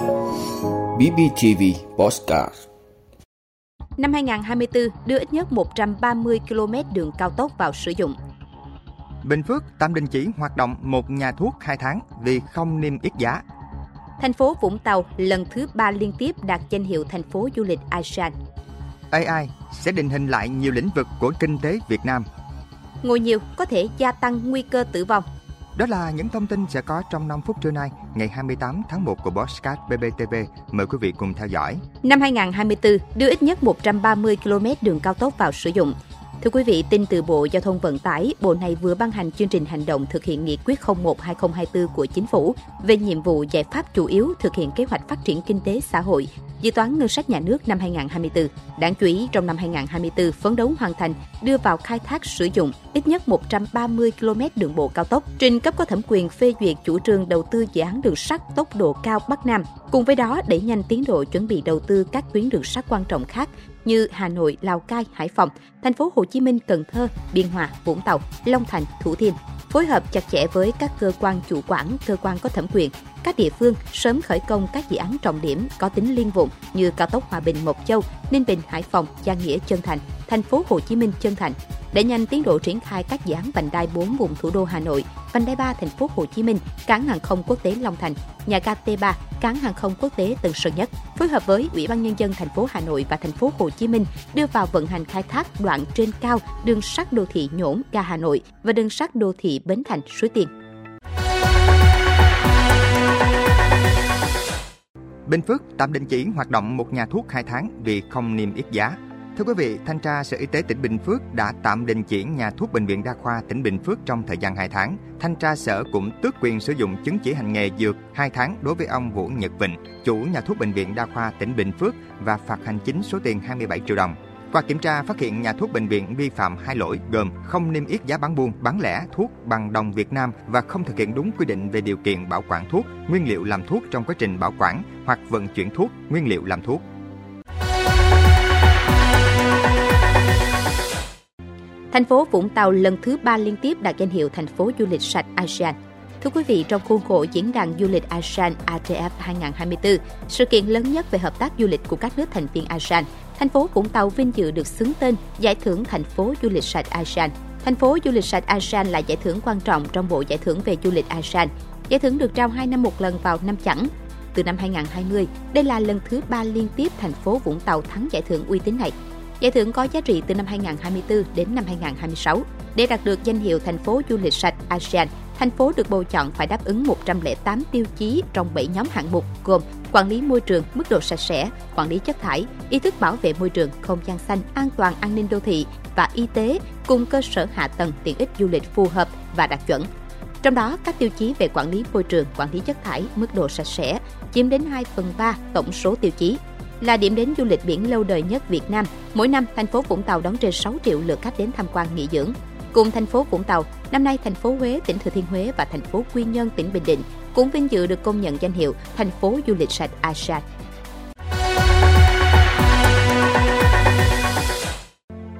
BBTV Postcard Năm 2024 đưa ít nhất 130 km đường cao tốc vào sử dụng. Bình Phước tạm đình chỉ hoạt động một nhà thuốc 2 tháng vì không niêm yết giá. Thành phố Vũng Tàu lần thứ ba liên tiếp đạt danh hiệu thành phố du lịch ASEAN. AI sẽ định hình lại nhiều lĩnh vực của kinh tế Việt Nam. Ngồi nhiều có thể gia tăng nguy cơ tử vong. Đó là những thông tin sẽ có trong 5 phút trưa nay, ngày 28 tháng 1 của Bosscat BBTV. Mời quý vị cùng theo dõi. Năm 2024 đưa ít nhất 130 km đường cao tốc vào sử dụng. Thưa quý vị, tin từ Bộ Giao thông Vận tải, Bộ này vừa ban hành chương trình hành động thực hiện nghị quyết 01-2024 của Chính phủ về nhiệm vụ giải pháp chủ yếu thực hiện kế hoạch phát triển kinh tế xã hội, dự toán ngân sách nhà nước năm 2024. Đáng chú ý, trong năm 2024, phấn đấu hoàn thành đưa vào khai thác sử dụng ít nhất 130 km đường bộ cao tốc, trình cấp có thẩm quyền phê duyệt chủ trương đầu tư dự án đường sắt tốc độ cao Bắc Nam. Cùng với đó, đẩy nhanh tiến độ chuẩn bị đầu tư các tuyến đường sắt quan trọng khác như Hà Nội, Lào Cai, Hải Phòng, thành phố Hồ Chí Minh, Cần Thơ, Biên Hòa, Vũng Tàu, Long Thành, Thủ Thiêm. Phối hợp chặt chẽ với các cơ quan chủ quản, cơ quan có thẩm quyền, các địa phương sớm khởi công các dự án trọng điểm có tính liên vùng như cao tốc Hòa Bình Mộc Châu, Ninh Bình Hải Phòng, Giang Nghĩa Chân Thành, thành phố Hồ Chí Minh Chân Thành, để nhanh tiến độ triển khai các dự án vành đai 4 vùng thủ đô Hà Nội, vành đai 3 thành phố Hồ Chí Minh, cảng hàng không quốc tế Long Thành, nhà ga T3, cảng hàng không quốc tế Tân Sơn Nhất, phối hợp với Ủy ban nhân dân thành phố Hà Nội và thành phố Hồ Chí Minh đưa vào vận hành khai thác đoạn trên cao đường sắt đô thị Nhổn ga Hà Nội và đường sắt đô thị Bến Thành Suối Tiên. Bình Phước tạm đình chỉ hoạt động một nhà thuốc 2 tháng vì không niêm yết giá. Thưa quý vị, Thanh tra Sở Y tế tỉnh Bình Phước đã tạm đình chỉ nhà thuốc Bệnh viện Đa khoa tỉnh Bình Phước trong thời gian 2 tháng. Thanh tra Sở cũng tước quyền sử dụng chứng chỉ hành nghề dược 2 tháng đối với ông Vũ Nhật Vịnh, chủ nhà thuốc Bệnh viện Đa khoa tỉnh Bình Phước và phạt hành chính số tiền 27 triệu đồng. Qua kiểm tra phát hiện nhà thuốc bệnh viện vi phạm hai lỗi gồm không niêm yết giá bán buôn, bán lẻ thuốc bằng đồng Việt Nam và không thực hiện đúng quy định về điều kiện bảo quản thuốc, nguyên liệu làm thuốc trong quá trình bảo quản hoặc vận chuyển thuốc, nguyên liệu làm thuốc. Thành phố Vũng Tàu lần thứ ba liên tiếp đạt danh hiệu thành phố du lịch sạch ASEAN. Thưa quý vị, trong khuôn khổ diễn đàn du lịch ASEAN ATF 2024, sự kiện lớn nhất về hợp tác du lịch của các nước thành viên ASEAN, thành phố Vũng Tàu vinh dự được xứng tên giải thưởng thành phố du lịch sạch ASEAN. Thành phố du lịch sạch ASEAN là giải thưởng quan trọng trong bộ giải thưởng về du lịch ASEAN. Giải thưởng được trao 2 năm một lần vào năm chẵn. Từ năm 2020, đây là lần thứ ba liên tiếp thành phố Vũng Tàu thắng giải thưởng uy tín này. Giải thưởng có giá trị từ năm 2024 đến năm 2026. Để đạt được danh hiệu thành phố du lịch sạch ASEAN, thành phố được bầu chọn phải đáp ứng 108 tiêu chí trong 7 nhóm hạng mục gồm quản lý môi trường, mức độ sạch sẽ, quản lý chất thải, ý thức bảo vệ môi trường, không gian xanh, an toàn an ninh đô thị và y tế cùng cơ sở hạ tầng tiện ích du lịch phù hợp và đạt chuẩn. Trong đó, các tiêu chí về quản lý môi trường, quản lý chất thải, mức độ sạch sẽ chiếm đến 2 phần 3 tổng số tiêu chí là điểm đến du lịch biển lâu đời nhất Việt Nam. Mỗi năm, thành phố Vũng Tàu đón trên 6 triệu lượt khách đến tham quan nghỉ dưỡng. Cùng thành phố Vũng Tàu, năm nay thành phố Huế, tỉnh Thừa Thiên Huế và thành phố Quy Nhơn, tỉnh Bình Định cũng vinh dự được công nhận danh hiệu thành phố du lịch sạch ASEAN.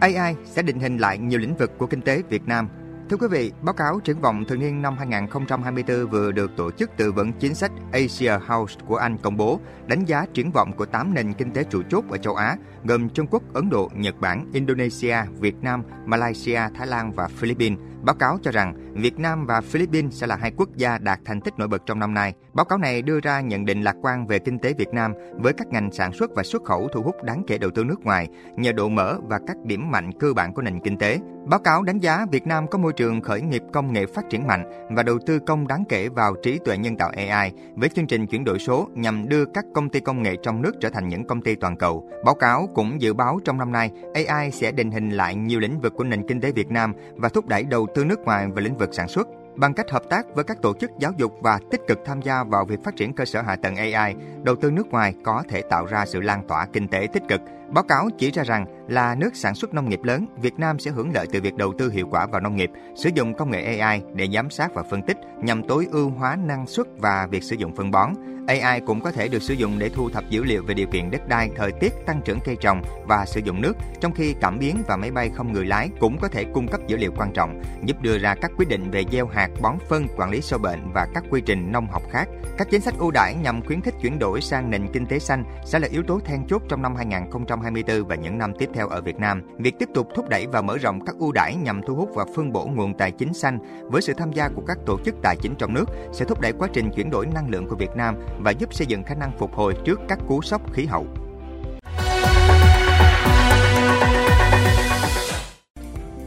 AI sẽ định hình lại nhiều lĩnh vực của kinh tế Việt Nam Thưa quý vị, báo cáo triển vọng thường niên năm 2024 vừa được Tổ chức Tư vấn Chính sách Asia House của Anh công bố, đánh giá triển vọng của 8 nền kinh tế trụ chốt ở châu Á, gồm Trung Quốc, Ấn Độ, Nhật Bản, Indonesia, Việt Nam, Malaysia, Thái Lan và Philippines. Báo cáo cho rằng Việt Nam và Philippines sẽ là hai quốc gia đạt thành tích nổi bật trong năm nay. Báo cáo này đưa ra nhận định lạc quan về kinh tế Việt Nam với các ngành sản xuất và xuất khẩu thu hút đáng kể đầu tư nước ngoài nhờ độ mở và các điểm mạnh cơ bản của nền kinh tế. Báo cáo đánh giá Việt Nam có môi trường khởi nghiệp công nghệ phát triển mạnh và đầu tư công đáng kể vào trí tuệ nhân tạo AI với chương trình chuyển đổi số nhằm đưa các công ty công nghệ trong nước trở thành những công ty toàn cầu. Báo cáo cũng dự báo trong năm nay, AI sẽ định hình lại nhiều lĩnh vực của nền kinh tế Việt Nam và thúc đẩy đầu tư nước ngoài về lĩnh vực sản xuất. Bằng cách hợp tác với các tổ chức giáo dục và tích cực tham gia vào việc phát triển cơ sở hạ tầng AI, đầu tư nước ngoài có thể tạo ra sự lan tỏa kinh tế tích cực Báo cáo chỉ ra rằng là nước sản xuất nông nghiệp lớn, Việt Nam sẽ hưởng lợi từ việc đầu tư hiệu quả vào nông nghiệp, sử dụng công nghệ AI để giám sát và phân tích nhằm tối ưu hóa năng suất và việc sử dụng phân bón. AI cũng có thể được sử dụng để thu thập dữ liệu về điều kiện đất đai, thời tiết, tăng trưởng cây trồng và sử dụng nước, trong khi cảm biến và máy bay không người lái cũng có thể cung cấp dữ liệu quan trọng, giúp đưa ra các quyết định về gieo hạt, bón phân, quản lý sâu bệnh và các quy trình nông học khác. Các chính sách ưu đãi nhằm khuyến khích chuyển đổi sang nền kinh tế xanh sẽ là yếu tố then chốt trong năm 2024 và những năm tiếp theo ở Việt Nam. Việc tiếp tục thúc đẩy và mở rộng các ưu đãi nhằm thu hút và phân bổ nguồn tài chính xanh với sự tham gia của các tổ chức tài chính trong nước sẽ thúc đẩy quá trình chuyển đổi năng lượng của Việt Nam và giúp xây dựng khả năng phục hồi trước các cú sốc khí hậu.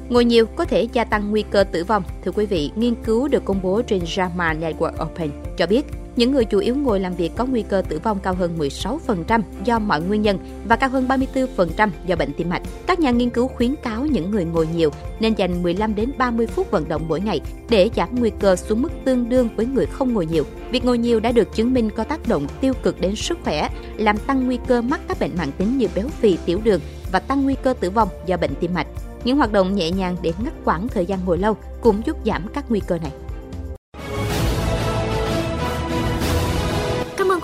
Ngồi nhiều có thể gia tăng nguy cơ tử vong. Thưa quý vị, nghiên cứu được công bố trên JAMA Network Open cho biết những người chủ yếu ngồi làm việc có nguy cơ tử vong cao hơn 16% do mọi nguyên nhân và cao hơn 34% do bệnh tim mạch. Các nhà nghiên cứu khuyến cáo những người ngồi nhiều nên dành 15 đến 30 phút vận động mỗi ngày để giảm nguy cơ xuống mức tương đương với người không ngồi nhiều. Việc ngồi nhiều đã được chứng minh có tác động tiêu cực đến sức khỏe, làm tăng nguy cơ mắc các bệnh mãn tính như béo phì, tiểu đường và tăng nguy cơ tử vong do bệnh tim mạch. Những hoạt động nhẹ nhàng để ngắt quãng thời gian ngồi lâu cũng giúp giảm các nguy cơ này.